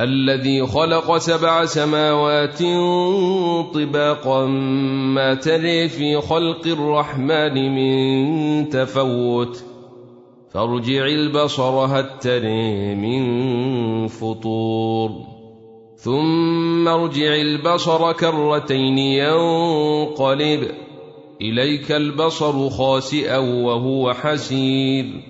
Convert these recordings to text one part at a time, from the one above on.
الذي خلق سبع سماوات طباقا ما تري في خلق الرحمن من تفوت. فارجع البصر هل تري من فطور. ثم ارجع البصر كرتين ينقلب. إليك البصر خاسئا وهو حسير.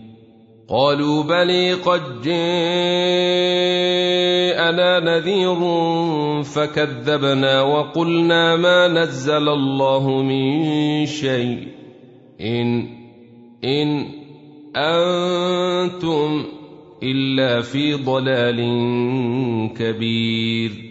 قالوا بلي قد جاءنا نذير فكذبنا وقلنا ما نزل الله من شيء. إن إن أنتم إلا في ضلال كبير.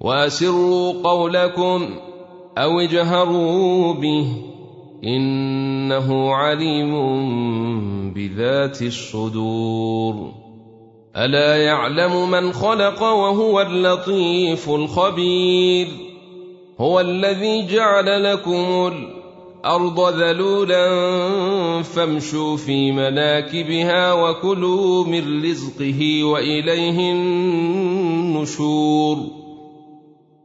واسروا قولكم أو اجهروا به إنه عليم بذات الصدور. ألا يعلم من خلق وهو اللطيف الخبير؟ هو الذي جعل لكم الأرض ذلولا فامشوا في مناكبها وكلوا من رزقه وإليه النشور.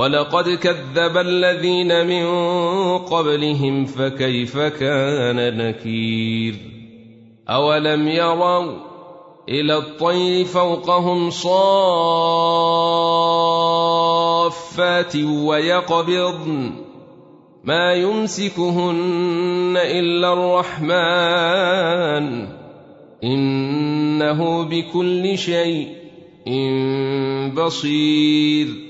ولقد كذب الذين من قبلهم فكيف كان نكير أولم يروا إلى الطير فوقهم صافات ويقبضن ما يمسكهن إلا الرحمن إنه بكل شيء بصير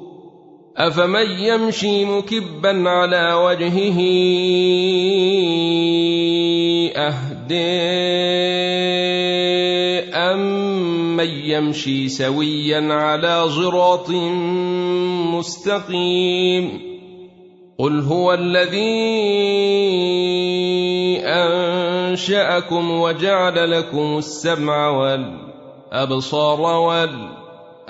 أفمن يمشي مكبا على وجهه أهدي أمن يمشي سويا على صراط مستقيم قل هو الذي انشاكم وجعل لكم السمع والابصار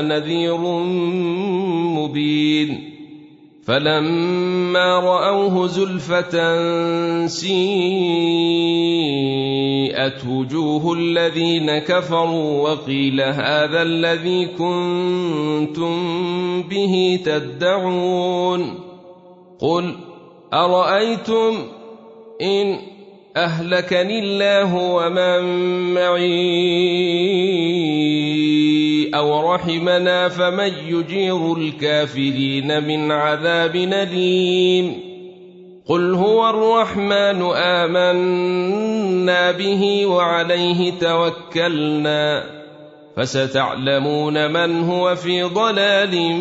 أنا نذير مبين. فلما رأوه زلفة سيئت وجوه الذين كفروا وقيل هذا الذي كنتم به تدعون. قل أرأيتم إن أهلكني الله ومن معي؟ رحمنا فمن يجير الكافرين من عذاب اليم قل هو الرحمن آمنا به وعليه توكلنا. فستعلمون من هو في ضلال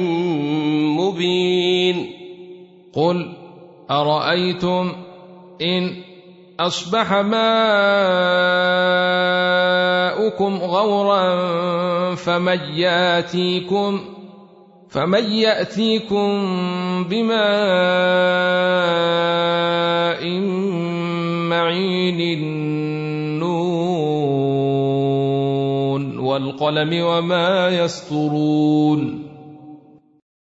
مبين. قل أرأيتم إن أصبح ماؤكم غورا فمن ياتيكم فمن يأتيكم بماء معين النون والقلم وما يسطرون